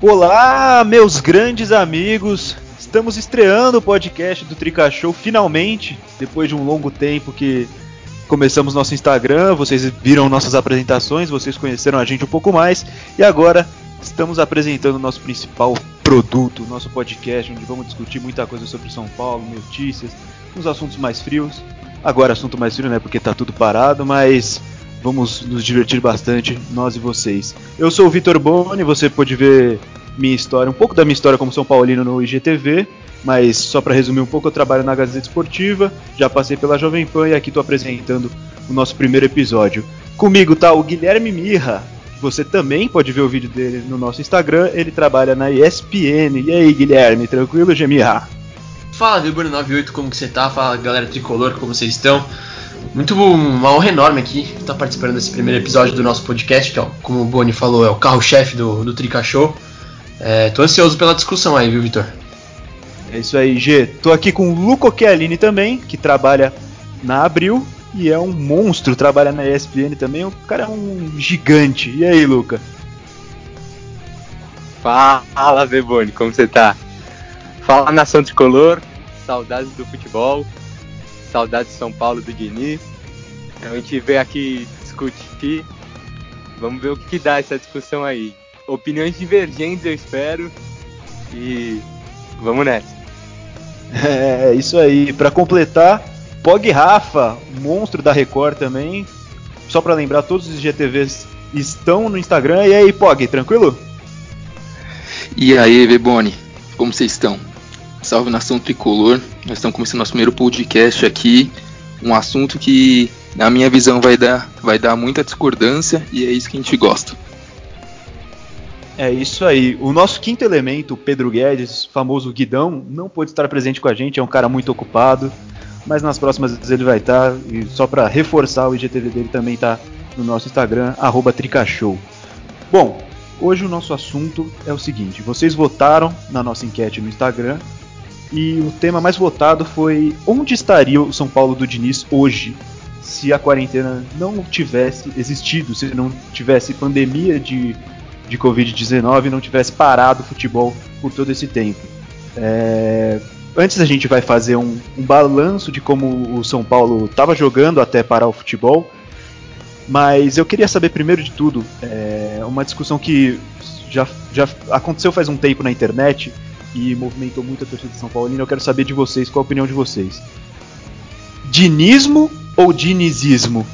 Olá, meus grandes amigos. Estamos estreando o podcast do Trica Show finalmente, depois de um longo tempo que começamos nosso Instagram, vocês viram nossas apresentações, vocês conheceram a gente um pouco mais e agora estamos apresentando o nosso principal produto, nosso podcast, onde vamos discutir muita coisa sobre São Paulo, notícias, uns assuntos mais frios. Agora assunto mais frio, né, porque tá tudo parado, mas vamos nos divertir bastante, nós e vocês. Eu sou o Vitor Boni, você pode ver minha história, um pouco da minha história como São Paulino no IGTV, mas só para resumir um pouco, eu trabalho na Gazeta Esportiva, já passei pela Jovem Pan e aqui estou apresentando o nosso primeiro episódio. Comigo tá o Guilherme Mirra, você também pode ver o vídeo dele no nosso Instagram, ele trabalha na ESPN. E aí, Guilherme, tranquilo, Gemirra? Fala, Vilbur98, como que você tá? Fala, galera tricolor, como vocês estão? Muito uma honra enorme aqui estar participando desse primeiro episódio do nosso podcast, que, é, como o Boni falou, é o carro-chefe do, do Trica Show. É, tô ansioso pela discussão aí, viu, Vitor? É isso aí, G. Tô aqui com o Luco Chialini também, que trabalha na Abril e é um monstro, trabalha na ESPN também. O cara é um gigante. E aí, Luca? Fala, Bebone, como você tá? Fala, nação tricolor, saudades do futebol, saudades de São Paulo do Diniz. A gente veio aqui discutir. Vamos ver o que dá essa discussão aí. Opiniões divergentes, eu espero. E vamos nessa. É, isso aí. Para completar, Pog Rafa, monstro da Record também. Só para lembrar, todos os GTVs estão no Instagram. E aí, Pog, tranquilo? E aí, Bebone, como vocês estão? Salve nação tricolor. Nós estamos começando nosso primeiro podcast aqui. Um assunto que, na minha visão, vai dar, vai dar muita discordância e é isso que a gente gosta. É isso aí. O nosso quinto elemento, Pedro Guedes, famoso Guidão, não pôde estar presente com a gente, é um cara muito ocupado, mas nas próximas vezes ele vai estar. E só para reforçar, o IGTV dele também está no nosso Instagram, Tricashow. Bom, hoje o nosso assunto é o seguinte: vocês votaram na nossa enquete no Instagram e o tema mais votado foi onde estaria o São Paulo do Diniz hoje se a quarentena não tivesse existido, se não tivesse pandemia de, de Covid-19 e não tivesse parado o futebol por todo esse tempo. É, antes a gente vai fazer um, um balanço de como o São Paulo estava jogando até parar o futebol, mas eu queria saber primeiro de tudo é, uma discussão que já, já aconteceu faz um tempo na internet e movimentou muito a torcida de São Paulo. Eu quero saber de vocês, qual a opinião de vocês? Dinismo ou dinizismo?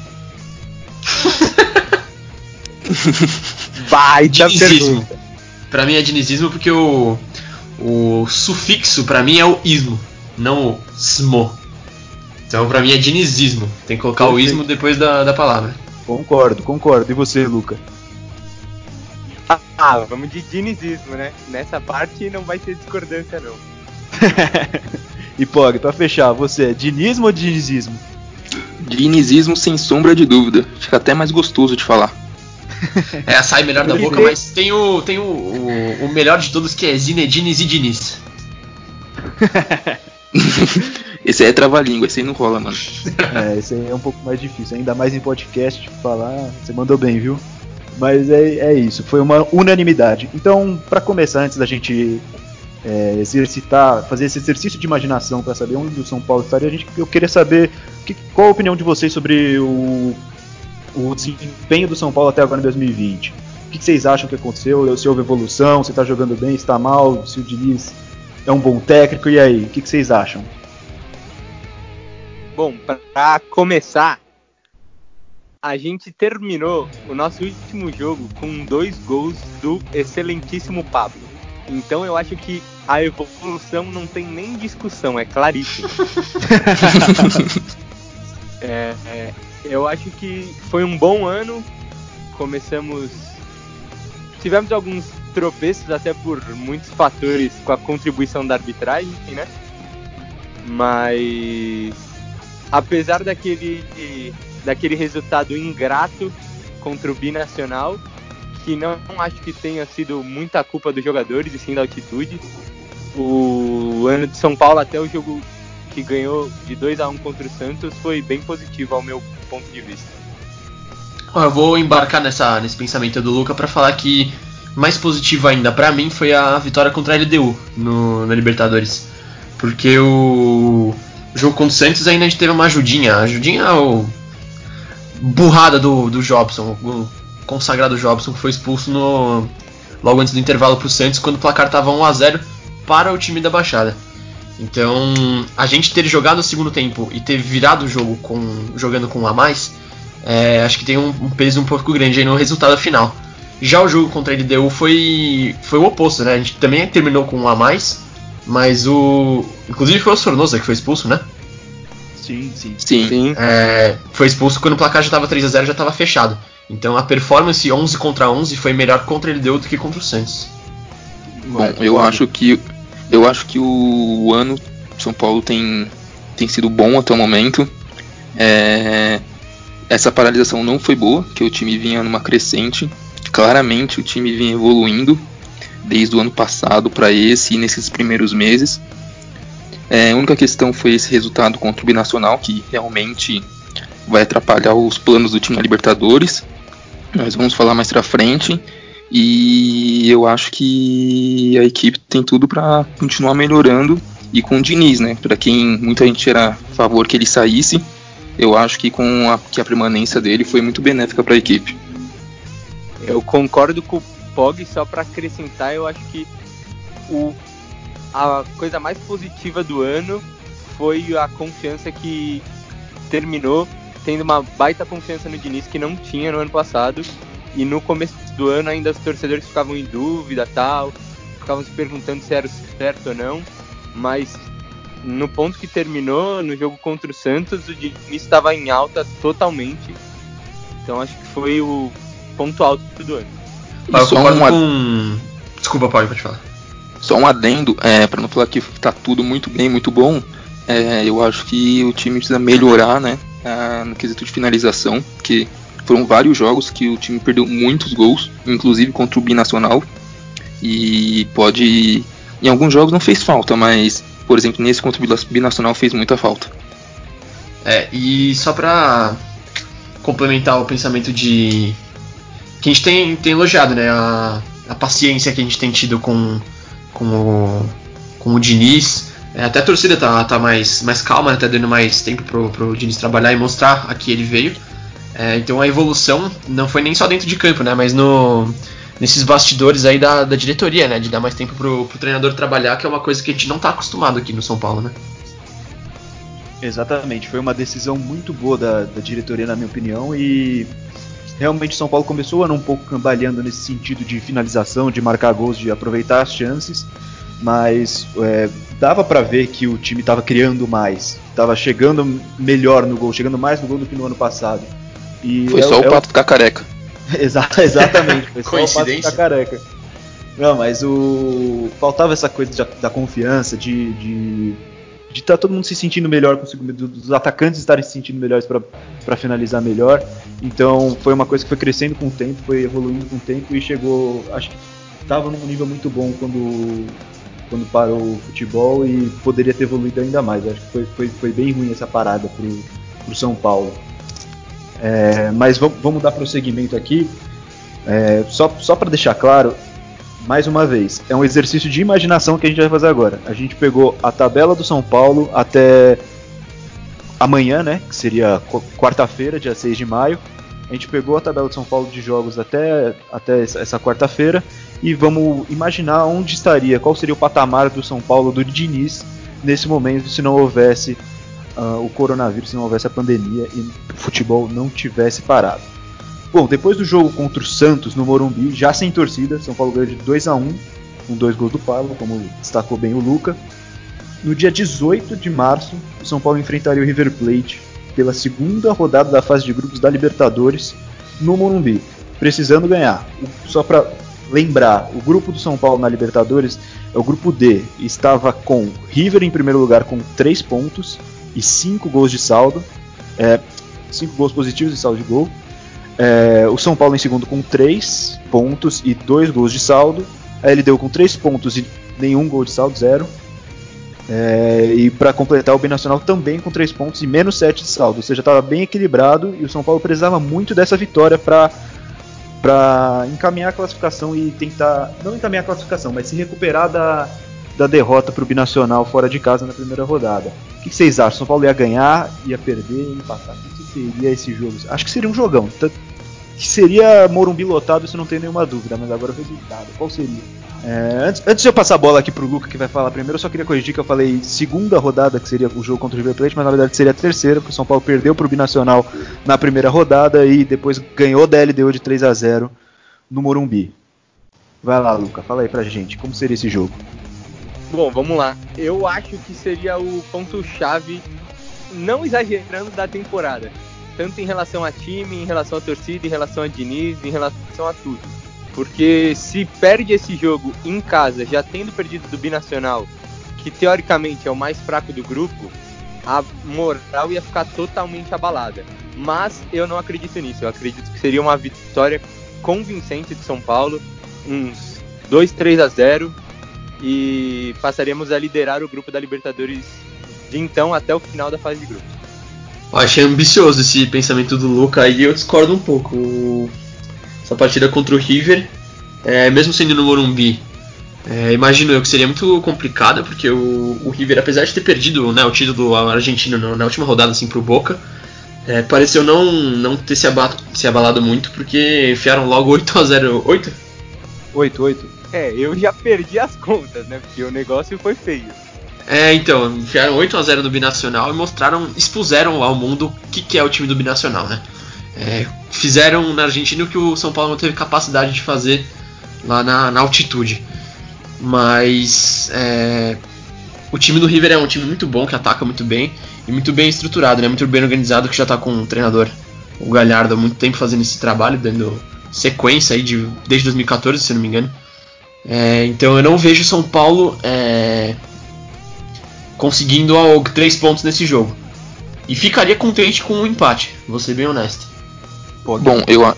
Vai, dinizismo. Pra mim é dinizismo porque o, o sufixo pra mim é o ismo, não o smo. Então pra mim é dinizismo. Tem que colocar Perfeito. o ismo depois da, da palavra. Concordo, concordo. E você, Luca? Ah, vamos de dinizismo, né? Nessa parte não vai ter discordância, não. e Pog, pra fechar, você é dinismo ou dinizismo? Dinizismo sem sombra de dúvida. Fica até mais gostoso de falar. É, sai melhor da boca, mas tem o, tem o, o, o melhor de todos que é Zinedine e Diniz. esse aí é trava-língua, esse aí não rola, mano. É, esse aí é um pouco mais difícil, ainda mais em podcast falar. Você mandou bem, viu? Mas é, é isso, foi uma unanimidade. Então, para começar, antes da gente é, exercitar, fazer esse exercício de imaginação para saber onde o São Paulo estaria, a gente, eu queria saber que, qual a opinião de vocês sobre o, o desempenho do São Paulo até agora em 2020. O que, vocês acham que aconteceu? Se houve evolução, se está jogando bem, se está mal, se o Diniz é um bom técnico, e aí? O que vocês acham? Bom, para começar, a gente terminou o nosso último jogo com dois gols do excelentíssimo Pablo. Então eu acho que a evolução não tem nem discussão, é claríssimo. é, é, eu acho que foi um bom ano. Começamos. Tivemos alguns tropeços, até por muitos fatores com a contribuição da arbitragem, né? Mas. Apesar daquele daquele resultado ingrato contra o Binacional, que não acho que tenha sido muita culpa dos jogadores e sim da altitude. O ano de São Paulo até o jogo que ganhou de 2 a 1 contra o Santos foi bem positivo ao meu ponto de vista. Eu vou embarcar nessa, nesse pensamento do Luca para falar que mais positivo ainda para mim foi a vitória contra a LDU no, na Libertadores. Porque o, o jogo contra o Santos ainda a gente teve uma ajudinha. A ajudinha é o burrada do, do Jobson, o consagrado Jobson, que foi expulso no, logo antes do intervalo pro Santos, quando o placar tava 1 a 0 para o time da Baixada. Então, a gente ter jogado o segundo tempo e ter virado o jogo com, jogando com um a mais, é, acho que tem um, um, peso um pouco grande no resultado final. Já o jogo contra a LDU foi, foi o oposto, né? A gente também terminou com um a mais, mas o. Inclusive foi o Sornosa que foi expulso, né? Sim, sim. Sim. sim. É, foi expulso quando o placar já estava 3 a 0 já estava fechado. Então a performance 11 contra 11 foi melhor contra a LDU do que contra o Santos. Bom, eu acho que eu acho que o ano São Paulo tem, tem sido bom até o momento. É, essa paralisação não foi boa, que o time vinha numa crescente. Claramente o time vinha evoluindo desde o ano passado para esse e nesses primeiros meses. É, a única questão foi esse resultado contra o Binacional, que realmente vai atrapalhar os planos do time na Libertadores. Nós vamos falar mais pra frente. E eu acho que a equipe tem tudo para continuar melhorando. E com o Diniz, né? Para quem muita gente era a favor que ele saísse, eu acho que com a, que a permanência dele foi muito benéfica para a equipe. Eu concordo com o Pog, só para acrescentar, eu acho que o, a coisa mais positiva do ano foi a confiança que terminou tendo uma baita confiança no Diniz que não tinha no ano passado. E no começo do ano ainda os torcedores ficavam em dúvida tal, ficavam se perguntando se era certo ou não. Mas no ponto que terminou, no jogo contra o Santos, o Diniz estava em alta totalmente. Então acho que foi o ponto alto do ano. Ah, eu concordo um com... Desculpa, pode, pode falar. Só um adendo, é, para não falar que tá tudo muito bem, muito bom, é, eu acho que o time precisa melhorar, né? no quesito de finalização, que foram vários jogos que o time perdeu muitos gols, inclusive contra o Binacional. E pode. Em alguns jogos não fez falta, mas, por exemplo, nesse contra o Binacional fez muita falta. É, e só pra complementar o pensamento de. que a gente tem, tem elogiado, né? A, a paciência que a gente tem tido com, com, o, com o Diniz. É, até a torcida tá, tá mais, mais calma, né, tá dando mais tempo pro, pro Diniz trabalhar e mostrar a que ele veio. É, então a evolução não foi nem só dentro de campo, né, mas no, nesses bastidores aí da, da diretoria, né, de dar mais tempo pro, pro treinador trabalhar, que é uma coisa que a gente não tá acostumado aqui no São Paulo, né. Exatamente, foi uma decisão muito boa da, da diretoria, na minha opinião, e realmente o São Paulo começou o ano um pouco cambaleando nesse sentido de finalização, de marcar gols, de aproveitar as chances, mas é, dava para ver que o time estava criando mais, estava chegando melhor no gol, chegando mais no gol do que no ano passado. E foi é, só o é Pato ficar careca. Exato, exatamente, foi só o Pato ficar careca. Não, mas o faltava essa coisa de, da confiança, de, de de estar tá todo mundo se sentindo melhor consigo, dos atacantes estarem se sentindo melhores para finalizar melhor. Então foi uma coisa que foi crescendo com o tempo, foi evoluindo com o tempo e chegou, acho que estava num nível muito bom quando quando parou o futebol e poderia ter evoluído ainda mais. Acho que foi, foi, foi bem ruim essa parada pro, pro São Paulo. É, mas vamos, vamos dar prosseguimento aqui. É, só só para deixar claro, mais uma vez, é um exercício de imaginação que a gente vai fazer agora. A gente pegou a tabela do São Paulo até amanhã, né? Que seria quarta-feira, dia 6 de maio. A gente pegou a tabela do São Paulo de jogos até, até essa quarta-feira e vamos imaginar onde estaria, qual seria o patamar do São Paulo do Diniz nesse momento se não houvesse uh, o coronavírus, se não houvesse a pandemia e o futebol não tivesse parado. Bom, depois do jogo contra o Santos no Morumbi, já sem torcida, São Paulo ganhou de 2 a 1 com dois gols do Pablo, como destacou bem o Luca. No dia 18 de março, o São Paulo enfrentaria o River Plate pela segunda rodada da fase de grupos da Libertadores no Morumbi, precisando ganhar. Só para lembrar, o grupo do São Paulo na Libertadores é o grupo D. Estava com River em primeiro lugar com 3 pontos e 5 gols de saldo. 5 é, gols positivos e saldo de gol. É, o São Paulo em segundo com 3 pontos e 2 gols de saldo. A LDU com 3 pontos e nenhum gol de saldo, 0. É, e para completar, o Binacional também com 3 pontos e menos 7 de saldo. Ou seja, estava bem equilibrado e o São Paulo precisava muito dessa vitória para para encaminhar a classificação e tentar não encaminhar a classificação, mas se recuperar da, da derrota para o binacional fora de casa na primeira rodada. O que vocês acham? São Paulo ia ganhar, ia perder, ia empatar? O que seria esse jogo? Acho que seria um jogão. Que seria Morumbi lotado, isso não tem nenhuma dúvida, mas agora o resultado. Qual seria? É, antes, antes de eu passar a bola aqui pro Luca, que vai falar primeiro, eu só queria corrigir que eu falei segunda rodada, que seria o jogo contra o River Plate, mas na verdade seria a terceira, porque o São Paulo perdeu pro Binacional na primeira rodada e depois ganhou da LDU de 3 a 0 no Morumbi. Vai lá, Luca, fala aí pra gente, como seria esse jogo? Bom, vamos lá. Eu acho que seria o ponto-chave, não exagerando, da temporada. Tanto em relação a time, em relação à torcida, em relação a Diniz, em relação a tudo porque se perde esse jogo em casa, já tendo perdido do Binacional, que teoricamente é o mais fraco do grupo, a moral ia ficar totalmente abalada. Mas eu não acredito nisso. Eu acredito que seria uma vitória convincente de São Paulo, uns 2, 3 a 0 e passaríamos a liderar o grupo da Libertadores de então até o final da fase de grupos. Achei ambicioso esse pensamento do Luca aí, eu discordo um pouco essa partida contra o River, é, mesmo sendo no Morumbi, é, imagino eu que seria muito complicada, porque o, o River, apesar de ter perdido né, o título argentino na, na última rodada assim, para o Boca, é, pareceu não, não ter se, se abalado muito, porque enfiaram logo 8 a 0 8? 8, 8. É, eu já perdi as contas, né? Porque o negócio foi feio. É, então, enfiaram 8 a 0 no Binacional e mostraram, expuseram ao mundo o que, que é o time do Binacional, né? é, fizeram na Argentina o que o São Paulo não teve capacidade de fazer lá na, na altitude. Mas é, o time do River é um time muito bom, que ataca muito bem e muito bem estruturado, né? muito bem organizado, que já está com o treinador, o Galhardo, há muito tempo fazendo esse trabalho, dando sequência aí de, desde 2014, se não me engano. É, então eu não vejo São Paulo é, conseguindo três pontos nesse jogo. E ficaria contente com um empate, vou ser bem honesto. Bom, eu,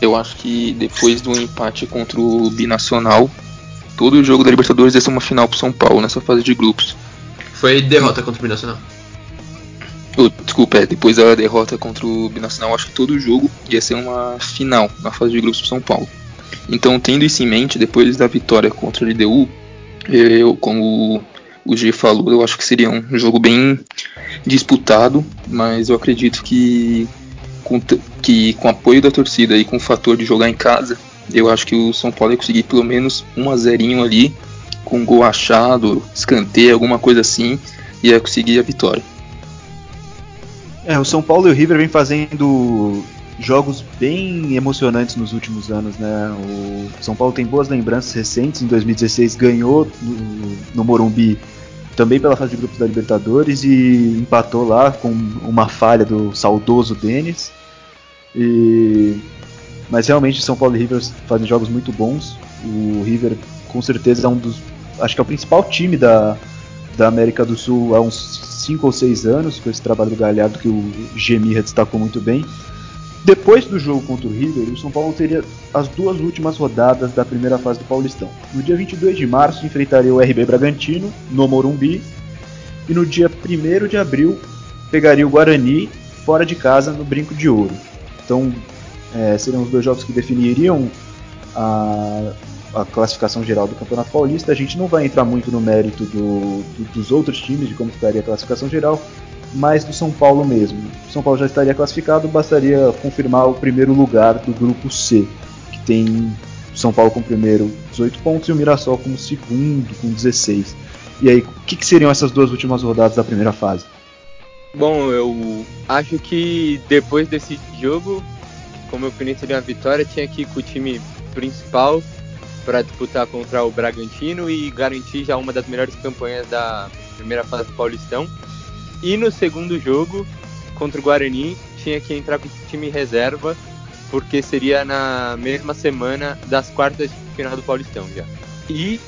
eu acho que depois do empate contra o Binacional, todo o jogo da Libertadores ia ser uma final pro São Paulo nessa fase de grupos. Foi derrota contra o Binacional. Oh, desculpa, é, depois da derrota contra o Binacional, acho que todo o jogo ia ser uma final na fase de grupos pro São Paulo. Então, tendo isso em mente, depois da vitória contra o LDU, eu, como o G falou, eu acho que seria um jogo bem disputado, mas eu acredito que com, que com apoio da torcida e com o fator de jogar em casa, eu acho que o São Paulo ia conseguir pelo menos um a zerinho ali, com gol achado, escanteio, alguma coisa assim, e ia conseguir a vitória. É, o São Paulo e o River vem fazendo jogos bem emocionantes nos últimos anos, né? O São Paulo tem boas lembranças recentes. Em 2016 ganhou no, no Morumbi também pela fase de grupos da Libertadores e empatou lá com uma falha do saudoso Denis. E... Mas realmente São Paulo e River fazem jogos muito bons. O River com certeza é um dos. Acho que é o principal time da, da América do Sul há uns 5 ou 6 anos, com esse trabalho do Galhardo que o Gemirra destacou muito bem. Depois do jogo contra o River, o São Paulo teria as duas últimas rodadas da primeira fase do Paulistão. No dia 22 de março, enfrentaria o RB Bragantino, no Morumbi, e no dia 1 de abril, pegaria o Guarani, fora de casa, no Brinco de Ouro. Então, é, seriam os dois jogos que definiriam a, a, classificação geral do Campeonato Paulista. A gente não vai entrar muito no mérito do, do, dos outros times, de como ficaria a classificação geral, mas do São Paulo mesmo. O São Paulo já estaria classificado, bastaria confirmar o primeiro lugar do grupo C, que tem o São Paulo com primeiro 18 pontos e o Mirassol como segundo com 16. E aí, o que, que seriam essas duas últimas rodadas da primeira fase? Bom, eu acho que depois desse jogo, como eu Corinthians seria uma vitória, tinha que ir com o time principal para disputar contra o Bragantino e garantir já uma das melhores campanhas da primeira fase do Paulistão. E no segundo jogo, contra o Guarani, tinha que entrar com o time reserva, porque seria na mesma semana das quartas de final do Paulistão já. E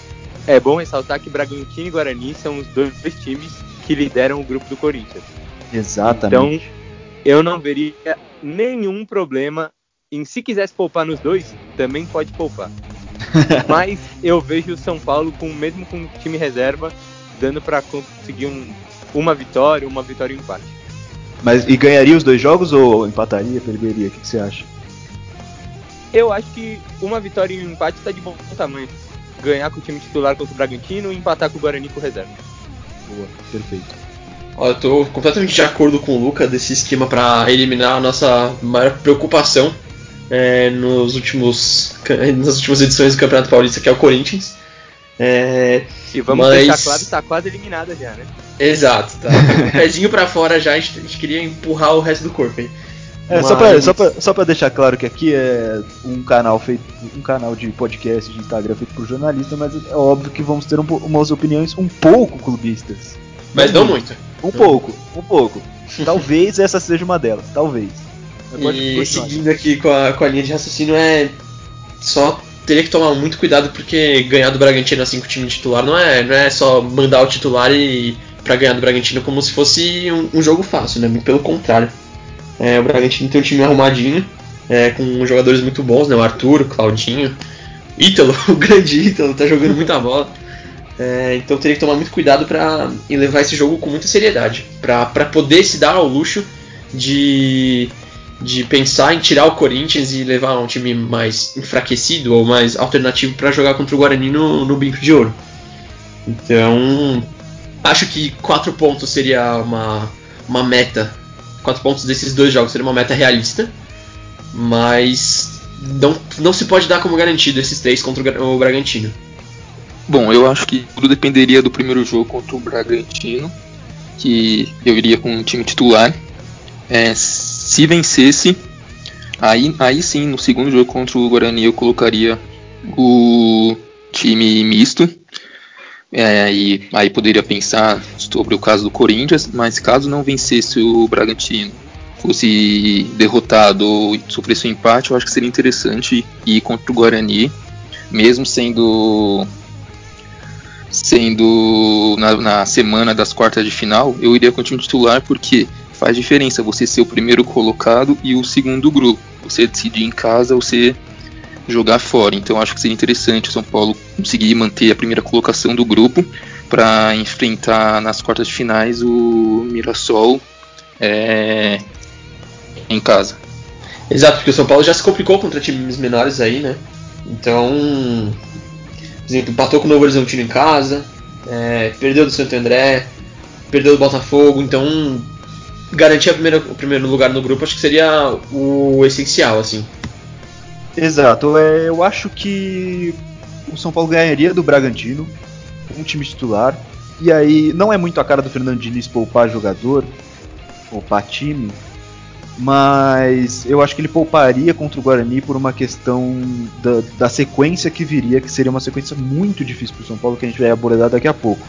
é bom ressaltar que Bragantino e Guarani são os dois times que lideram o grupo do Corinthians. Exatamente. Então, eu não veria nenhum problema em se quisesse poupar nos dois, também pode poupar. Mas eu vejo o São Paulo com mesmo com time reserva dando para conseguir um, uma vitória, uma vitória e um empate. Mas e ganharia os dois jogos ou empataria, perderia? O que, que você acha? Eu acho que uma vitória e um empate está de bom tamanho. Ganhar com o time titular contra o Bragantino e empatar com o Guarani com reserva. Boa, perfeito. Ó, eu tô completamente de acordo com o Luca desse esquema para eliminar a nossa maior preocupação é, nos últimos, nas últimas edições do Campeonato Paulista, que é o Corinthians. É, e vamos mas... deixar claro que tá quase eliminada já, né? Exato, tá. pezinho para fora já, a gente, a gente, queria empurrar o resto do corpo aí. É, mas... só, pra, só, pra, só pra deixar claro que aqui é um canal feito. um canal de podcast de Instagram feito por jornalista, mas é óbvio que vamos ter um, umas opiniões um pouco clubistas. Mas não muito. Um pouco, um pouco. talvez essa seja uma delas, talvez. E seguindo aqui com a, com a linha de raciocínio é só teria que tomar muito cuidado porque ganhar do Bragantino assim com o time titular não é, não é só mandar o titular e para ganhar do Bragantino como se fosse um, um jogo fácil, né? Pelo contrário. É, o Bragantino tem um time arrumadinho, é, com jogadores muito bons, né? O Arthur, o Claudinho, Ítalo, o grande Ítalo, tá jogando muita bola. É, então teria que tomar muito cuidado para levar esse jogo com muita seriedade, para poder se dar ao luxo de, de pensar em tirar o Corinthians e levar um time mais enfraquecido ou mais alternativo para jogar contra o Guarani no, no Bico de Ouro. Então, acho que quatro pontos seria uma, uma meta. Quatro pontos desses dois jogos seria uma meta realista, mas não, não se pode dar como garantido esses três contra o Bragantino. Bom, eu acho que tudo dependeria do primeiro jogo contra o Bragantino, que eu iria com um time titular. É, se vencesse, aí, aí sim, no segundo jogo contra o Guarani, eu colocaria o time misto. É, e aí poderia pensar sobre o caso do Corinthians, mas caso não vencesse o Bragantino, fosse derrotado ou sofresse um empate, eu acho que seria interessante ir contra o Guarani, mesmo sendo sendo na, na, semana das quartas de final, eu iria com o time titular porque faz diferença você ser o primeiro colocado e o segundo grupo. Você decidir em casa ou você jogar fora. Então acho que seria interessante o São Paulo conseguir manter a primeira colocação do grupo para enfrentar nas quartas de finais o Mirassol é, em casa. Exato, porque o São Paulo já se complicou contra times menores aí, né? Então exemplo, empatou com o Novo Horizontino em casa, é, perdeu do Santo André, perdeu do Botafogo, então garantir a primeira, o primeiro lugar no grupo acho que seria o essencial, assim. Exato, é, eu acho que o São Paulo ganharia do Bragantino, um time titular, e aí não é muito a cara do Fernando Diniz poupar jogador, poupar time, mas eu acho que ele pouparia contra o Guarani por uma questão da, da sequência que viria, que seria uma sequência muito difícil para o São Paulo, que a gente vai abordar daqui a pouco.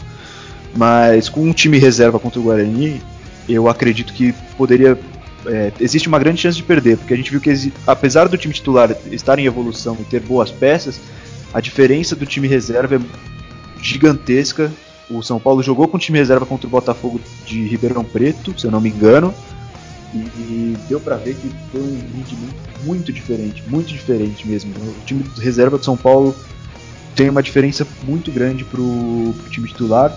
Mas com um time reserva contra o Guarani, eu acredito que poderia. É, existe uma grande chance de perder, porque a gente viu que, apesar do time titular estar em evolução e ter boas peças, a diferença do time reserva é gigantesca. O São Paulo jogou com o time reserva contra o Botafogo de Ribeirão Preto, se eu não me engano, e, deu para ver que foi um rendimento muito diferente, muito diferente mesmo. O time reserva do São Paulo tem uma diferença muito grande pro, pro time titular.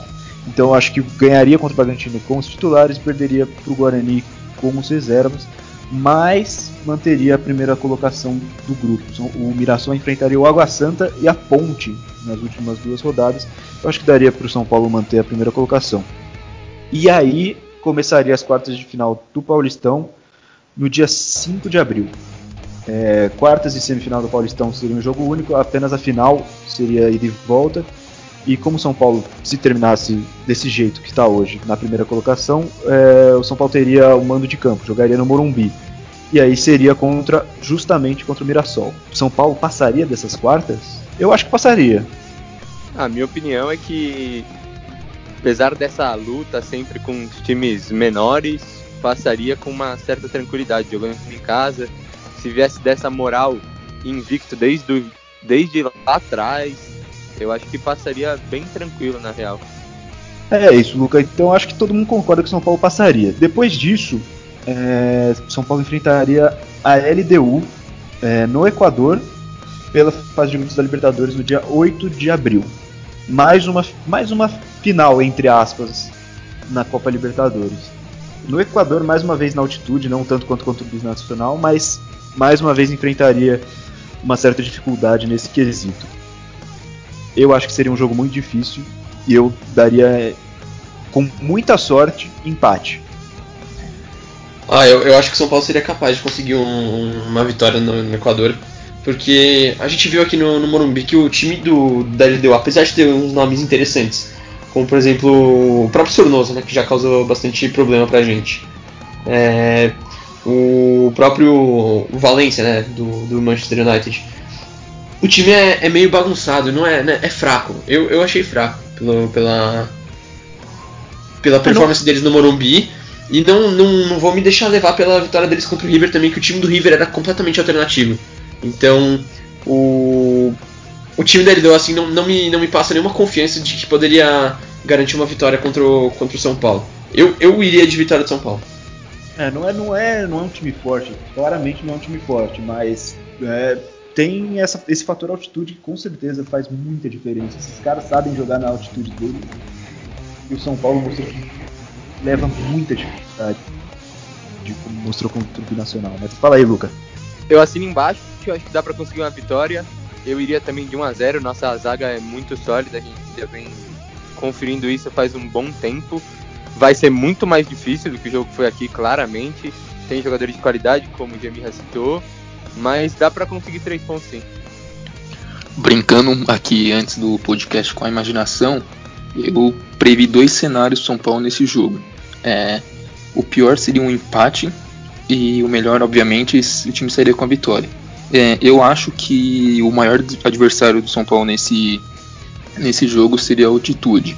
Então acho que ganharia contra o Bragantino com os titulares, perderia para o Guarani com os reservas, mas manteria a primeira colocação do grupo. O Mirassol enfrentaria o Água Santa e a Ponte nas últimas duas rodadas. Eu acho que daria para o São Paulo manter a primeira colocação. E aí começaria as quartas de final do Paulistão no dia 5 de abril. É, quartas e semifinal do Paulistão seria um jogo único, apenas a final seria ida e volta. E como o São Paulo, se terminasse desse jeito que está hoje, na primeira colocação, é, o São Paulo teria o mando de campo, jogaria no Morumbi. E aí seria contra, justamente contra o Mirassol. O São Paulo passaria dessas quartas? Eu acho que passaria. A minha opinião é que apesar dessa luta sempre com os times menores, passaria com uma certa tranquilidade, jogando em casa. Se viesse dessa moral invicto desde, desde lá atrás, eu acho que passaria bem tranquilo na real. É isso, Luca. Então acho que todo mundo concorda que São Paulo passaria. Depois disso, é, São Paulo enfrentaria a LDU é, no Equador pela fase de grupos da Libertadores no dia 8 de abril mais uma, mais uma final, entre aspas, na Copa Libertadores. No Equador, mais uma vez na altitude, não tanto quanto contra o Binacional, mas mais uma vez enfrentaria uma certa dificuldade nesse quesito. Eu acho que seria um jogo muito difícil e eu daria, com muita sorte, empate. Ah, eu, eu acho que o São Paulo seria capaz de conseguir um, uma vitória no, no, Equador. Porque a gente viu aqui no, no Morumbi que o time do, da LDU, apesar de ter uns nomes interessantes, como por exemplo o próprio Sornoso, né, que já causou bastante problema pra gente. É, o próprio Valência, né, do, do Manchester United. O time é, é meio bagunçado, não é, né, é fraco. Eu, eu achei fraco pelo, pela, pela performance deles no Morumbi. E não, não, não vou me deixar levar pela vitória deles contra o River também, que o time do River era completamente alternativo. Então, o, o time da LDO assim, não, não, me, não me passa nenhuma confiança de que poderia garantir uma vitória contra o, contra o São Paulo. Eu, eu iria de vitória de São Paulo. É, não é, não é, não é um time forte, claramente não é um time forte, mas é, tem essa, esse fator altitude que com certeza faz muita diferença. Esses caras sabem jogar na altitude deles. E o São Paulo mostrou que leva muita dificuldade, de como mostrou contra o Binacional. Mas fala aí, Luca. Eu assino embaixo, eu acho que dá para conseguir uma vitória. Eu iria também de 1 a 0 nossa zaga é muito sólida, a gente já vem conferindo isso faz um bom tempo. Vai ser muito mais difícil do que o jogo foi aqui, claramente. Tem jogadores de qualidade, como o Jamie citou, mas dá para conseguir três pontos sim. Brincando aqui antes do podcast com a imaginação, eu previ dois cenários São Paulo nesse jogo. É, o pior seria um empate e o melhor, obviamente, o time sairia com a vitória. É, eu acho que o maior adversário do São Paulo nesse, nesse jogo seria a altitude.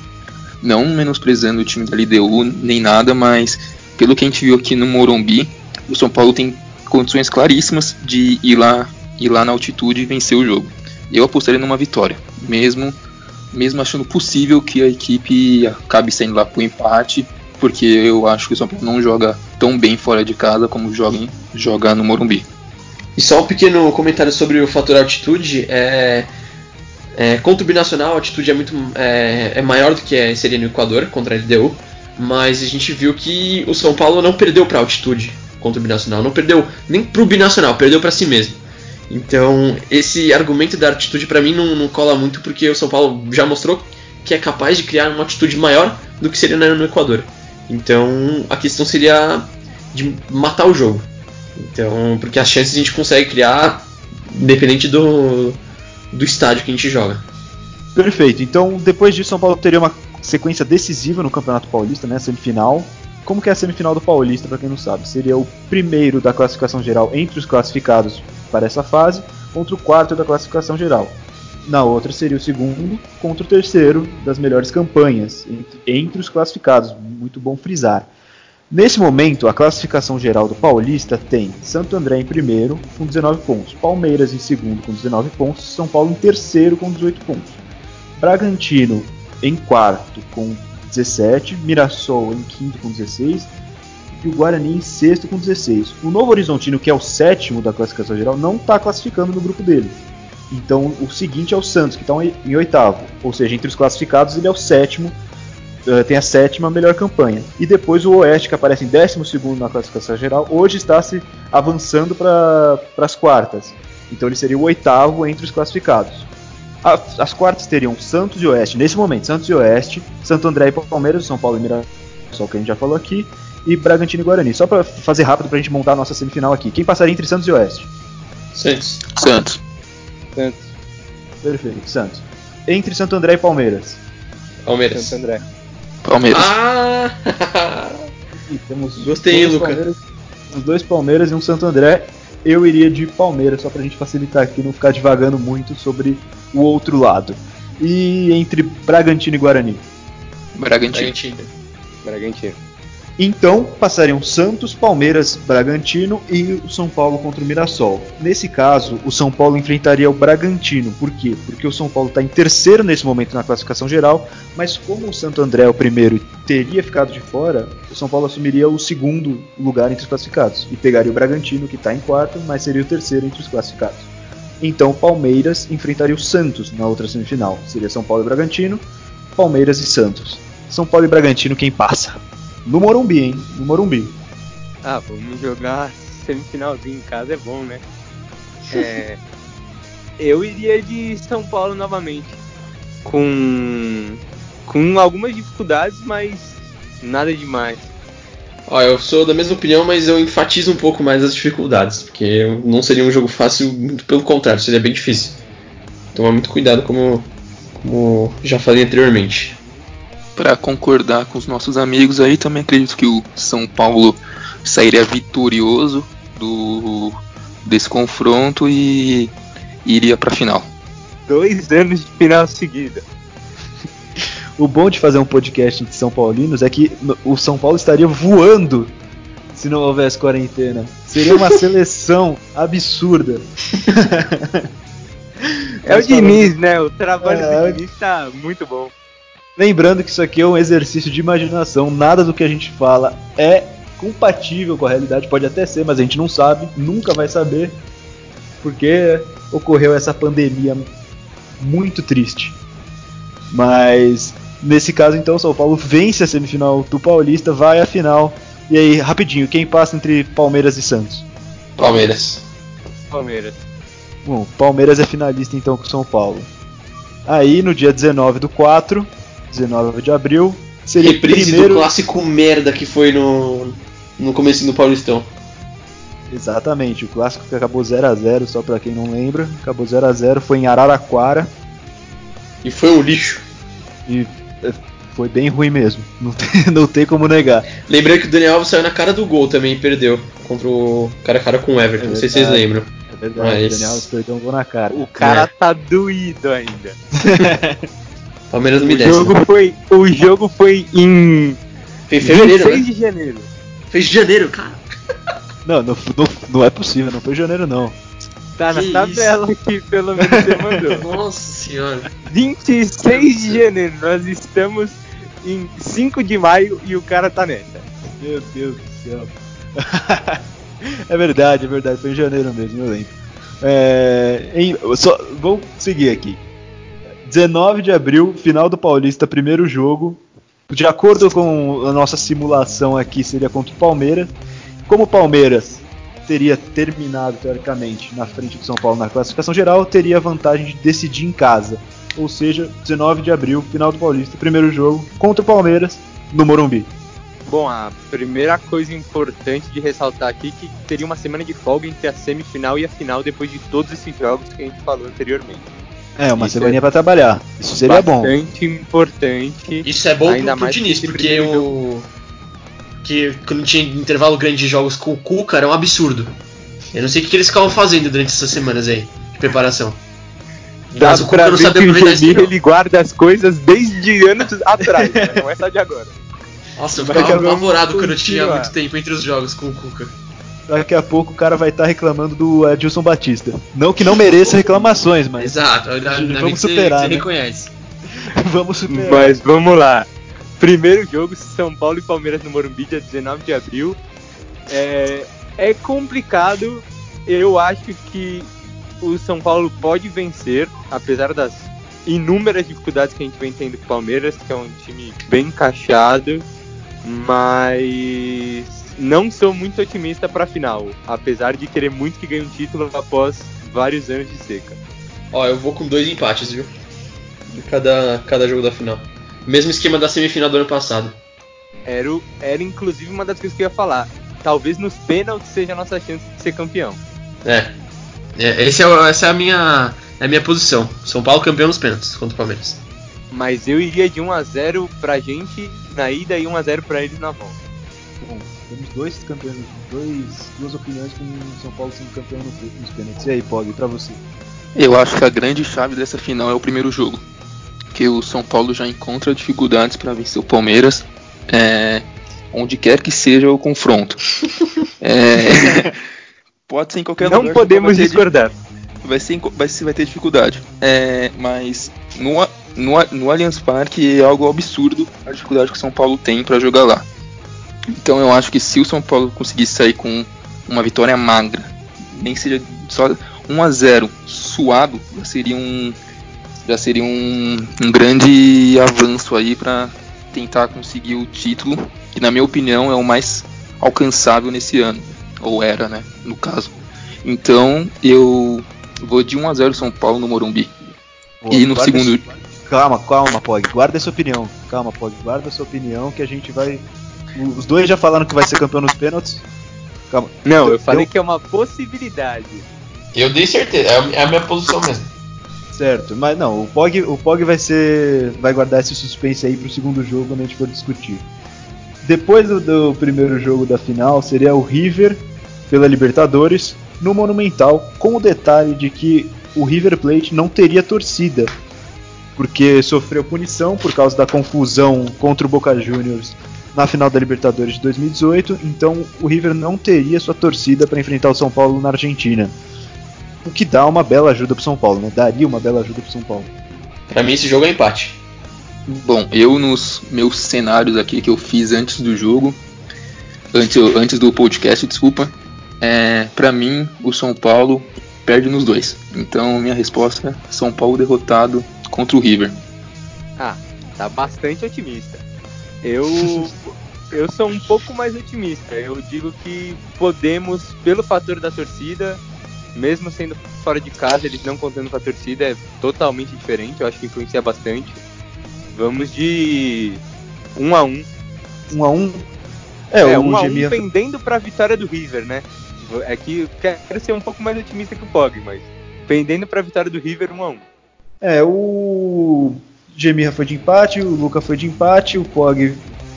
Não menosprezando o time da LDU nem nada, mas pelo que a gente viu aqui no Morumbi, o São Paulo tem condições claríssimas de ir lá, ir lá na altitude e vencer o jogo. Eu apostaria numa vitória, mesmo mesmo achando possível que a equipe acabe saindo lá pro empate, porque eu acho que o São Paulo não joga tão bem fora de casa como joga, joga no Morumbi. E só um pequeno comentário sobre o fator altitude. É, é, contra o Binacional, a altitude é muito é, é maior do que seria no Equador, contra a LDU. Mas a gente viu que o São Paulo não perdeu para altitude contra o Binacional. Não perdeu nem para o Binacional, perdeu para si mesmo. Então, esse argumento da altitude para mim não, não, cola muito porque o São Paulo já mostrou que é capaz de criar uma altitude maior do que seria no Equador. Então, a questão seria de matar o jogo. Então, porque as chances a gente consegue criar independente do, do estádio que a gente joga. Perfeito. Então, depois disso, São Paulo teria uma sequência decisiva no Campeonato Paulista, né, semifinal. Como que é a semifinal do Paulista, para quem não sabe? Seria o primeiro da classificação geral entre os classificados para essa fase contra o quarto da classificação geral. Na outra seria o segundo contra o terceiro das melhores campanhas entre, entre os classificados. Muito bom frisar. Nesse momento, a classificação geral do Paulista tem Santo André em primeiro com 19 pontos, Palmeiras em segundo com 19 pontos, São Paulo em terceiro com 18 pontos, Bragantino em quarto com 17, Mirassol em quinto com 16 e o Guarani em sexto com 16. O Novo Horizontino, que é o sétimo da classificação geral, não está classificando no grupo dele. Então o seguinte é o Santos, que está em oitavo. Ou seja, entre os classificados ele é o sétimo, uh, tem a sétima melhor campanha. E depois o Oeste, que aparece em décimo segundo na classificação geral, hoje está se avançando para as quartas. Então ele seria o oitavo entre os classificados. As quartas teriam Santos e Oeste, nesse momento, Santos e Oeste, Santo André e Palmeiras, São Paulo e Mirassol, que a gente já falou aqui, e Bragantino e Guarani. Só para fazer rápido para a gente montar a nossa semifinal aqui. Quem passaria entre Santos e Oeste? Santos. Santos. Santos. Perfeito, Santos. Entre Santo André e Palmeiras? Palmeiras. Santo André. Palmeiras. Ah! e temos Gostei, Lucas. Uns dois Palmeiras e um Santo André. Eu iria de Palmeiras, só pra gente facilitar aqui, não ficar divagando muito sobre o outro lado. E entre Bragantino e Guarani? Bragantino. Bragantino. Bragantino. Então passariam Santos, Palmeiras, Bragantino e o São Paulo contra o Mirassol. Nesse caso, o São Paulo enfrentaria o Bragantino. Por quê? Porque o São Paulo está em terceiro nesse momento na classificação geral, mas como o Santo André é o primeiro teria ficado de fora, o São Paulo assumiria o segundo lugar entre os classificados e pegaria o Bragantino, que está em quarto, mas seria o terceiro entre os classificados. Então, Palmeiras enfrentaria o Santos na outra semifinal. Seria São Paulo e Bragantino, Palmeiras e Santos. São Paulo e Bragantino quem passa. No Morumbi, hein? No Morumbi. Ah, vamos jogar semifinalzinho em casa, é bom, né? É, Eu iria de São Paulo novamente. Com. Com algumas dificuldades, mas nada demais. Ó, eu sou da mesma opinião, mas eu enfatizo um pouco mais as dificuldades, porque não seria um jogo fácil, muito pelo contrário, seria bem difícil. Tomar muito cuidado, como, como já falei anteriormente. Para concordar com os nossos amigos aí, também acredito que o São Paulo sairia vitorioso do desse confronto e iria para a final. Dois anos de final seguida. O bom de fazer um podcast de São Paulinos é que o São Paulo estaria voando se não houvesse quarentena. Seria uma seleção absurda. é o Diniz, né? O trabalho é, do Diniz tá muito bom. Lembrando que isso aqui é um exercício de imaginação, nada do que a gente fala é compatível com a realidade, pode até ser, mas a gente não sabe, nunca vai saber, porque ocorreu essa pandemia muito triste. Mas Nesse caso, então, o São Paulo vence a semifinal do Paulista, vai à final. E aí, rapidinho, quem passa entre Palmeiras e Santos? Palmeiras. Palmeiras. Bom, Palmeiras é finalista então com o São Paulo. Aí, no dia 19 do 4, 19 de abril, seria Reprise primeiro... do clássico merda que foi no, no começo do Paulistão. Exatamente, o clássico que acabou 0 a 0 só para quem não lembra, acabou 0 a 0 foi em Araraquara. E foi um lixo. E foi bem ruim mesmo. Não tem, não tem como negar. Lembrei que o Daniel Alves saiu na cara do gol também e perdeu. Contra o cara a cara com o Everton. É não sei se vocês lembram. É verdade, Mas... o Daniel Alves perdeu um gol na cara. O cara é. tá doído ainda. Palmeiras me o jogo foi O jogo foi em. Foi em fevereiro. 6 né? de janeiro. Fez de janeiro, cara. Não, não, não, não é possível, não foi janeiro não. Tá na tabela isso? que pelo menos você mandou. Nossa senhora. 26 de janeiro, nós estamos em 5 de maio e o cara tá nessa. Meu Deus do céu. é verdade, é verdade, foi em janeiro mesmo, eu lembro. É, em, só, vamos seguir aqui. 19 de abril, final do Paulista, primeiro jogo. De acordo com a nossa simulação aqui, seria contra o Palmeiras. Como o Palmeiras teria terminado, teoricamente, na frente do São Paulo na classificação geral, teria a vantagem de decidir em casa ou seja, 19 de abril, final do Paulista, primeiro jogo contra o Palmeiras no Morumbi. Bom, a primeira coisa importante de ressaltar aqui é que teria uma semana de folga entre a semifinal e a final depois de todos esses jogos que a gente falou anteriormente. É, uma semana é para trabalhar. Isso seria bastante bom. Bastante importante. Isso é bom ainda pro, pro Diniz, porque o. Que quando tinha intervalo grande de jogos com o Cuca era um absurdo. Eu não sei o que eles ficavam fazendo durante essas semanas aí de preparação. Dá Mas pra ver que o Genir, ele guarda as coisas desde anos atrás, né? não é só de agora. Nossa, eu ficava apavorado quando eu tinha muito tempo entre os jogos com o Cuca. Daqui a pouco o cara vai estar tá reclamando do Edilson Batista. Não que não mereça reclamações, mas. Exato, vamos superar. Você, né? reconhece. vamos superar. Mas vamos lá. Primeiro jogo, São Paulo e Palmeiras no Morumbi, dia 19 de abril. É, é complicado. Eu acho que o São Paulo pode vencer, apesar das inúmeras dificuldades que a gente vem tendo com o Palmeiras, que é um time bem encaixado, mas não sou muito otimista para a final, apesar de querer muito que ganhe um título após vários anos de seca. Ó, eu vou com dois empates, viu? De cada, cada jogo da final. Mesmo esquema da semifinal do ano passado. Era, era inclusive uma das coisas que eu ia falar. Talvez nos pênaltis seja a nossa chance de ser campeão. É, é, esse é, essa é a minha, é a minha posição. São Paulo campeão nos pênaltis contra o Palmeiras. Mas eu iria de 1x0 pra gente na ida e 1x0 pra eles na volta. Bom, temos dois campeões, dois, duas opiniões com o São Paulo sendo campeão nos pênaltis. E aí, Pog, pra você? Eu acho que a grande chave dessa final é o primeiro jogo. Que o São Paulo já encontra dificuldades para vencer o Palmeiras. É, onde quer que seja o confronto. é, Pode ser em qualquer Não lugar. Não podemos vai discordar. Vai, ser, vai, ser, vai ter dificuldade. É, mas no, no, no Allianz Parque é algo absurdo a dificuldade que o São Paulo tem para jogar lá. Então eu acho que se o São Paulo conseguisse sair com uma vitória magra, nem seja só 1 a 0 suado, já seria um já seria um, um grande avanço aí para tentar conseguir o título, que na minha opinião é o mais alcançável nesse ano ou era, né, no caso. Então eu Vou de 1x0 São Paulo no Morumbi. Pô, e no segundo. esse- Calma, calma, Pog. Guarda essa opinião. Calma, Pog. Guarda essa opinião que a gente vai. Os dois já falaram que vai ser campeão nos pênaltis. Calma. Não, eu Eu- falei eu- que é uma possibilidade. Eu dei certeza, é a- é a minha posição mesmo. Certo, mas não, o Pog, o Pog vai ser. vai guardar esse suspense aí pro segundo jogo quando a gente for discutir. Depois do, do primeiro jogo da final seria o River pela Libertadores no Monumental, com o detalhe de que o River Plate não teria torcida, porque sofreu punição por causa da confusão contra o Boca Juniors na final da Libertadores de 2018, então o River não teria sua torcida para enfrentar o São Paulo na Argentina. O que dá uma bela ajuda pro São Paulo, né? Daria uma bela ajuda pro São Paulo. Pra mim esse jogo é empate. Bom, eu nos meus cenários aqui que eu fiz antes do jogo, antes, antes do podcast, desculpa, é, para mim o São Paulo perde nos dois. Então minha resposta é São Paulo derrotado contra o River. Ah, tá bastante otimista. Eu eu sou um pouco mais otimista. Eu digo que podemos, pelo fator da torcida, mesmo sendo fora de casa, eles não contando com a torcida, é totalmente diferente. Eu acho que influencia bastante. Vamos de 1 um a 1 um. Um a um. É, É, 1 a 1 Gemia- pendendo pra vitória do River, né? É que eu quero ser um pouco mais otimista que o Pog, mas pendendo pra vitória do River 1 a 1 É, o Gemirra foi de empate, o Luca foi de empate, o Pog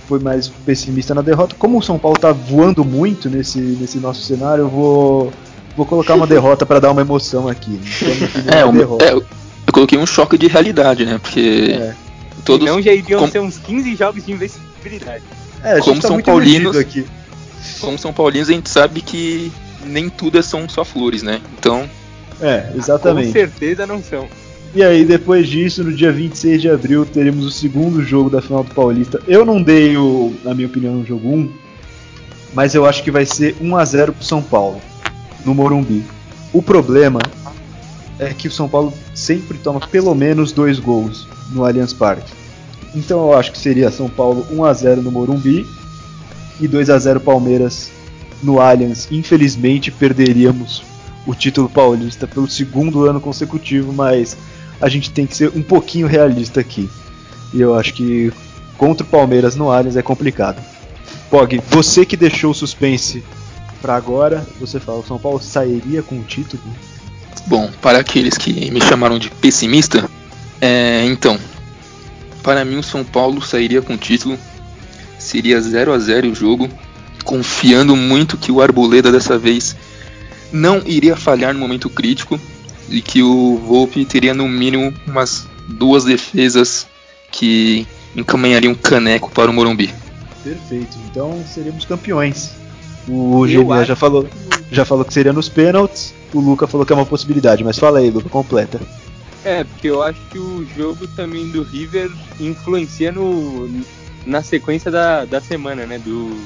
foi mais pessimista na derrota. Como o São Paulo tá voando muito nesse, nesse nosso cenário, eu vou, vou colocar uma derrota para dar uma emoção aqui. Então, opinião É, é um- derrota. é, eu coloquei um choque de realidade, né? Porque É. todos Não já iriam como- ser uns 15 jogos de invencibilidade. É, a gente como tá São muito Paulinos- aqui. como São Paulinos a gente sabe que nem tudo é são só flores, né? Então É, Com exatamente. certeza não são. E aí, depois disso, no dia 26 de abril, teremos o segundo jogo da final do Paulista. Eu não dei, o, na minha opinião, o jogo 1, mas eu acho que vai ser 1x0 pro São Paulo, no Morumbi. O problema é que o São Paulo sempre toma pelo menos dois gols no Allianz Parque. Então eu acho que seria São Paulo 1x0 no Morumbi e 2x0 Palmeiras no Allianz. Infelizmente perderíamos o título paulista pelo segundo ano consecutivo, mas a gente tem que ser um pouquinho realista aqui. E eu acho que contra o Palmeiras no Allianz é complicado. Pog, você que deixou o suspense pra agora, você fala, o São Paulo sairia com o título? Bom, para aqueles que me chamaram de pessimista, é, então, para mim o São Paulo sairia com o título, seria 0 a 0 o jogo, confiando muito que o Arboleda dessa vez não iria falhar no momento crítico e que o Volpe teria no mínimo umas duas defesas que encaminhariam caneco para o Morumbi. Perfeito, então seríamos campeões. O Eu Genia acho já falou, já falou que seria nos pênaltis, o Luca falou que é uma possibilidade, mas fala aí, Luca, completa. É, porque eu acho que o jogo também do River influencia no, na sequência da, da semana, né? Do,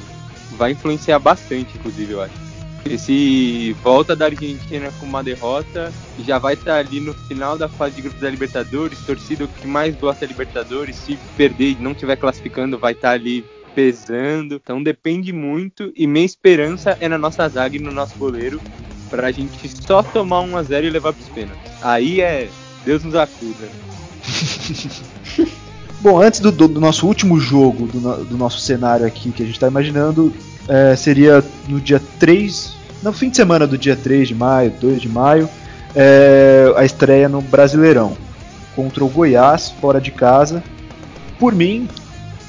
vai influenciar bastante, inclusive, eu acho. Porque se volta da Argentina com uma derrota, já vai estar ali no final da fase de grupos da Libertadores, torcida que mais gosta da Libertadores, se perder e não estiver classificando, vai estar ali pesando. Então depende muito e minha esperança é na nossa zaga e no nosso goleiro pra gente só tomar 1 a 0 e levar pros pênaltis. Aí é Deus nos acuda. Bom, antes do, do- do nosso último jogo, do, do nosso cenário aqui que a gente está imaginando, é, seria no dia 3, no fim de semana do dia 3 de maio, 2 de maio, é, a estreia no Brasileirão contra o Goiás, fora de casa. Por mim,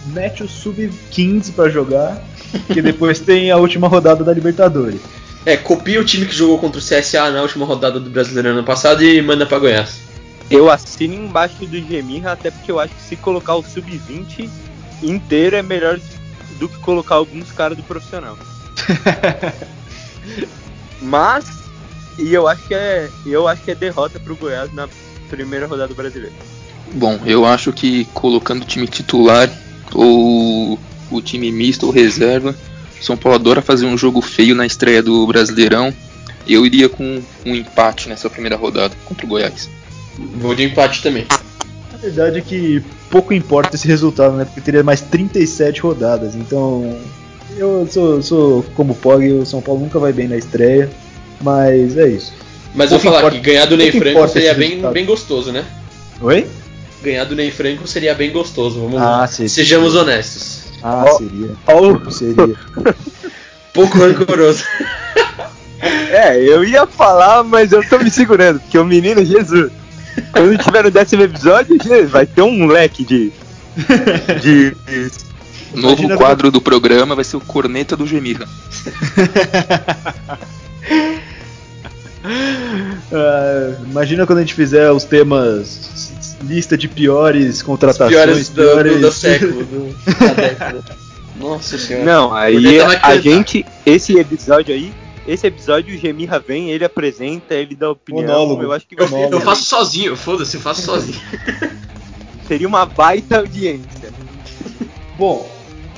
mete o sub-15 para jogar, que depois tem a última rodada da Libertadores. É, copia o time que jogou contra o CSA na última rodada do Brasileiro ano passado e manda pra Goiás. Eu assino embaixo do Gemirra, até porque eu acho que se colocar o sub-20 inteiro é melhor do que colocar alguns caras do profissional. Mas, e eu acho que é, eu acho que é derrota pro Goiás na primeira rodada do brasileiro. Bom, eu acho que colocando o time titular ou o time misto ou reserva, São Paulo adora fazer um jogo feio na estreia do Brasileirão. Eu iria com um empate nessa primeira rodada contra o Goiás. Vou de empate também. A verdade é que pouco importa esse resultado, né? Porque teria mais 37 rodadas. Então, eu sou, sou como Pog, o São Paulo nunca vai bem na estreia. Mas é isso. Mas eu vou falar importa- que ganhar do Ney pouco Franco seria bem, resultado. bem gostoso, né? Oi? Ganhar do Ney Franco seria bem gostoso. Vamos Ah, sim. Sejamos honestos. Ah, seria. Ó, Seria. Pouco rancoroso. É, eu ia falar, mas eu tô me segurando, porque o menino Jesus. Quando tiver no décimo episódio, vai ter um leque de. de. O novo Imagina- quadro do programa vai ser o Corneta do Gemirra. Ah, imagina quando a gente fizer os temas lista de piores contratações, Piores do, do, piores- do século, do- da década. Nossa senhora. Não, aí a gente. Esse episódio aí. Esse episódio o Gemirra vem, ele apresenta, ele dá opinião. Monólogo. Eu acho que vai Eu, ser- eu faço sozinho, foda-se, eu faço sozinho. seria uma baita audiência. Bom,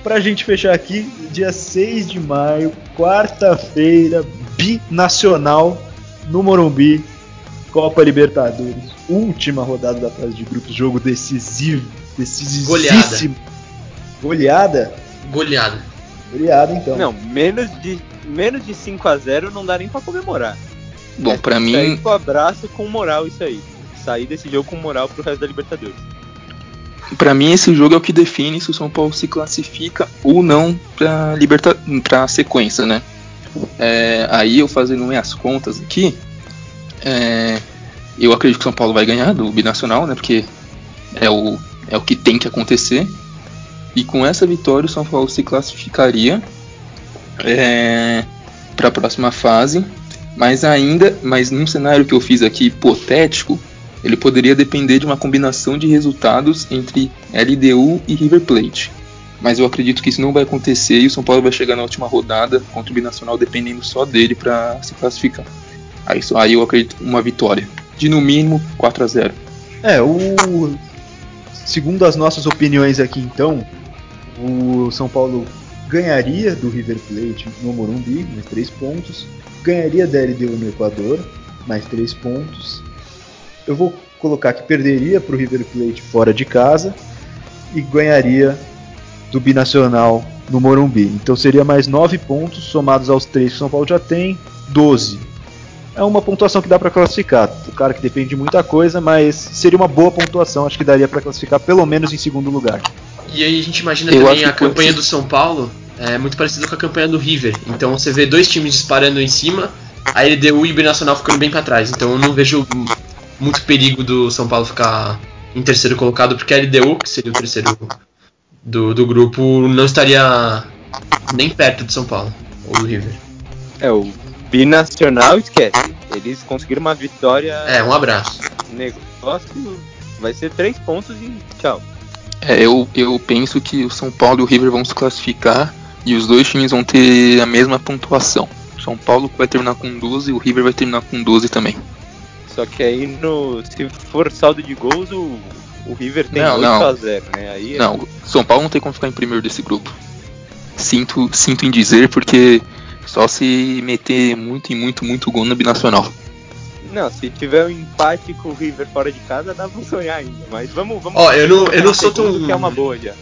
pra gente fechar aqui, dia 6 de maio, quarta-feira, binacional no Morumbi, Copa Libertadores, última rodada da fase de grupos, jogo decisivo, decisíssimo. Goleada? Goleada. Goleada então. Não, menos de, menos de 5x0 não dá nem pra comemorar. Bom, pra Sair mim, com abraço com moral isso aí. Sair desse jogo com moral pro resto da Libertadores. Pra mim esse jogo é o que define se o São Paulo se classifica ou não pra, liberta... pra sequência, né? É, aí eu fazendo minhas contas aqui, é, eu acredito que o São Paulo vai ganhar do Binacional, né? Porque é o, é o que tem que acontecer. E com essa vitória o São Paulo se classificaria é, para a próxima fase. Mas ainda, mas num cenário que eu fiz aqui hipotético, ele poderia depender de uma combinação de resultados entre LDU e River Plate. Mas eu acredito que isso não vai acontecer e o São Paulo vai chegar na última rodada contra o Binacional dependendo só dele para se classificar. Aí, aí eu acredito uma vitória. De no mínimo 4 a 0 É, o. Segundo as nossas opiniões aqui, então, o São Paulo ganharia do River Plate no Morumbi, mais 3 pontos. Ganharia da LDU no Equador, mais 3 pontos. Eu vou colocar que perderia para o River Plate fora de casa e ganharia do Binacional no Morumbi. Então seria mais 9 pontos somados aos 3 que São Paulo já tem, 12 é uma pontuação que dá para classificar. O cara que depende de muita coisa, mas seria uma boa pontuação, acho que daria para classificar pelo menos em segundo lugar. E aí a gente imagina Eu também a campanha do São Paulo é muito parecida com a campanha do River. Então você vê dois times disparando em cima, a LDU e o Binacional ficando bem pra trás. Então eu não vejo muito perigo do São Paulo ficar em terceiro colocado, porque a LDU, que seria o terceiro do, do grupo, não estaria nem perto do São Paulo ou do River. É, o binacional esquece. Eles conseguiram uma vitória. É, um abraço. Negócio vai ser três pontos e tchau. É, eu, eu penso que o São Paulo e o River vão se classificar e os dois times vão ter a mesma pontuação. São Paulo vai terminar com 12 e o River vai terminar com 12 também. Só que aí no. Se for saldo de gols, o, o River tem Não, 8 não. a 0 né? Aí é- Não, São Paulo não tem como ficar em primeiro desse grupo. Sinto, sinto em dizer porque só se meter muito e muito, muito gol no binacional. Não, se tiver um empate com o River fora de casa, dá pra sonhar ainda. Mas vamos. vamos Ó, eu não, eu não sou tão. que é uma boa já.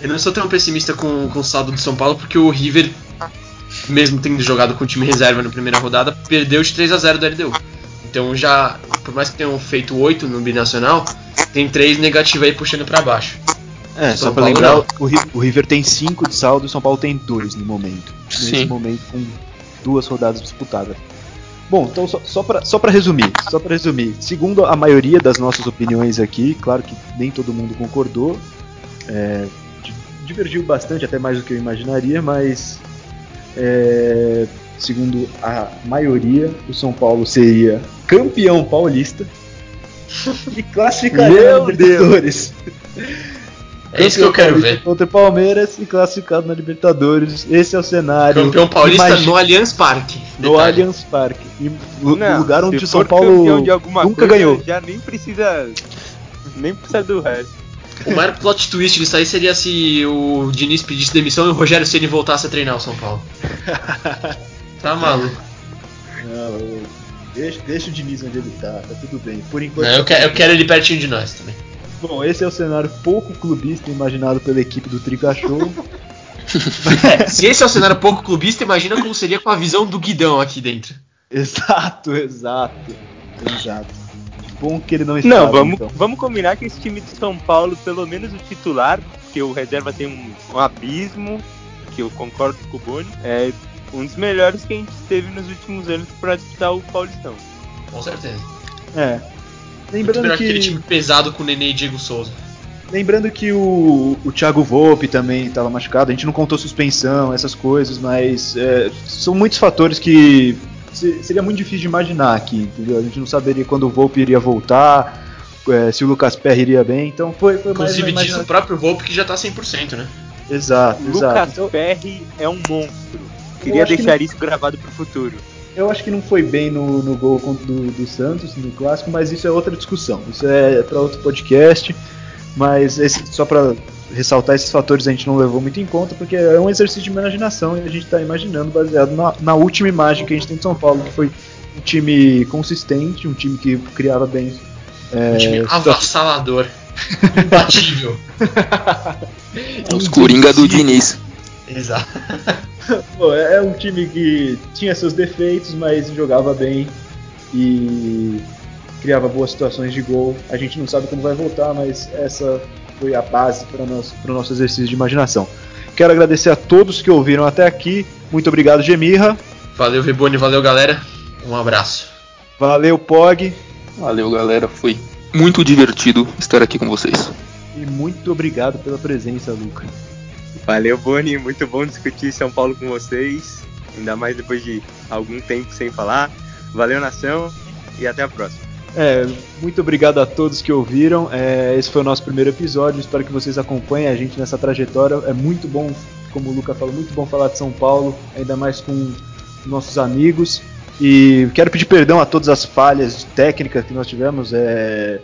Eu não sou tão pessimista com, com o saldo do São Paulo, porque o River, mesmo tendo jogado com o time reserva na primeira rodada, perdeu de 3 a 0 da LDU. Então já, por mais que tenham feito 8 no binacional, tem 3 negativos aí puxando pra baixo. É, São só para Paulo lembrar, o, o River tem 5 de saldo e o São Paulo tem 2 no momento. Nesse Sim. momento, com duas rodadas disputadas. Bom, então só, só para só pra resumir, só para resumir, segundo a maioria das nossas opiniões aqui, claro que nem todo mundo concordou, é, di- divergiu bastante, até mais do que eu imaginaria, mas é, segundo a maioria, o São Paulo seria campeão paulista e classificaria na Libertadores. É isso que eu quero ver. Contra o Palmeiras e classificado na Libertadores. Esse é o cenário. Campeão paulista no Allianz Parque. No Detalhe. Allianz Parque. E o Não, lugar onde o São Paulo campeão de alguma nunca coisa, ganhou. Já nem precisa. Nem precisa do resto. O maior plot twist disso aí seria se o Diniz pedisse demissão e o Rogério Ceni voltasse a treinar o São Paulo. Tá maluco. Não, deixa, deixa o Diniz onde ele tá, tá tudo bem. Por enquanto. Não, eu, quero, eu quero ele pertinho de nós também. Bom, esse é o cenário pouco clubista imaginado pela equipe do Trica Show. É, se esse é o cenário pouco clubista, imagina como seria com a visão do Guidão aqui dentro. Exato, exato. Exato. Bom que ele não está. Não, vamos, então. vamos combinar que esse time de São Paulo, pelo menos o titular, que o reserva tem um, um abismo, que eu concordo com o Boni, é um dos melhores que a gente teve nos últimos anos para disputar o Paulistão. Com certeza. É. Muito Lembrando melhor que aquele que, time pesado com o Nenê e Diego Souza. Lembrando que o, o Thiago Volpe também estava machucado. A gente não contou suspensão, essas coisas, mas é, são muitos fatores que se- seria muito difícil de imaginar aqui, entendeu? A gente não saberia quando o Volpe iria voltar, é, se o Lucas Perry iria bem. Então foi, foi mais Inclusive uma diz o imagina- próprio Volpe que já tá 100%, né? Exato, Lucas exato. Então, Perry é um monstro. Queria acho que deixar isso gravado pro futuro. Eu acho que não foi bem no, no gol contra- do, do Santos, no clássico, mas isso é outra discussão. Isso é para outro podcast. Mas esse- só para ressaltar esses fatores a gente não levou muito em conta, porque é um exercício de imaginação e a gente está imaginando baseado na, na última imagem que a gente tem de São Paulo, que foi um time consistente, um time que criava bem. Um time É, avassalador. Imbatível. Os Coringa do Diniz. Exato. Pô, é um time que tinha seus defeitos, mas jogava bem e criava boas situações de gol. A gente não sabe como vai voltar, mas essa foi a base para o nosso, nosso exercício de imaginação. Quero agradecer a todos que ouviram até aqui. Muito obrigado, Gemirra. Valeu, Veboni, valeu, galera. Um abraço. Valeu, Pog. Valeu, galera. Foi muito divertido estar aqui com vocês. E muito obrigado pela presença, Luca. Valeu, Boni. Muito bom discutir São Paulo com vocês. Ainda mais depois de algum tempo sem falar. Valeu, nação. E até a próxima. É, muito obrigado a todos que ouviram. É, esse foi o nosso primeiro episódio. Espero que vocês acompanhem a gente nessa trajetória. É muito bom, como o Luca falou, muito bom falar de São Paulo, ainda mais com nossos amigos. E quero pedir perdão a todas as falhas técnicas que nós tivemos. É,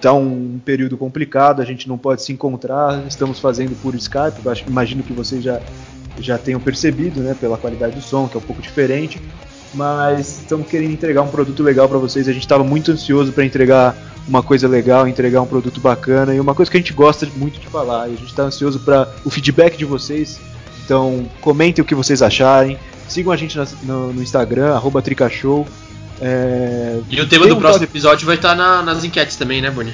tá um período complicado, a gente não pode se encontrar. Estamos fazendo por Skype. Imagino que vocês já, já tenham percebido, né, pela qualidade do som, que é um pouco diferente mas estamos querendo entregar um produto legal para vocês. A gente estava muito ansioso para entregar uma coisa legal, entregar um produto bacana e uma coisa que a gente gosta muito de falar. E a gente está ansioso para o feedback de vocês. Então comentem o que vocês acharem. Sigam a gente no, no Instagram, arroba Tricashow. É, E o tema tem do um próximo toque- episódio vai estar nas enquetes também, né, Boni?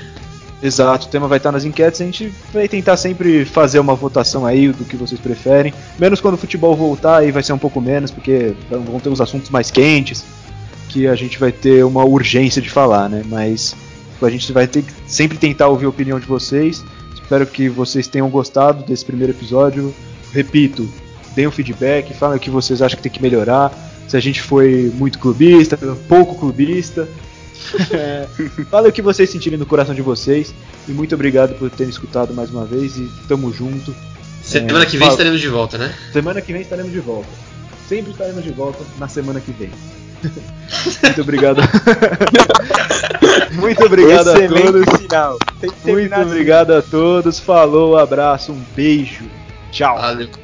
Exato, o tema vai estar nas enquetes. A gente vai tentar sempre fazer uma votação aí do que vocês preferem. Menos quando o futebol voltar, aí vai ser um pouco menos, porque vão ter os assuntos mais quentes, que a gente vai ter uma urgência de falar, né? Mas a gente vai ter sempre tentar ouvir a opinião de vocês. Espero que vocês tenham gostado desse primeiro episódio. Repito, deem um feedback, falem o que vocês acham que tem que melhorar. Se a gente foi muito clubista, pouco clubista. É, Fala o que vocês sentirem no coração de vocês. E muito obrigado por terem escutado mais uma vez. E tamo junto. Semana É, que vem fala. estaremos de volta, né? Semana que vem estaremos de volta. Sempre estaremos de volta na semana que vem. muito obrigado. muito obrigado a todos. que Muito assim. obrigado a todos. Falou, abraço, um beijo. Tchau. Valeu.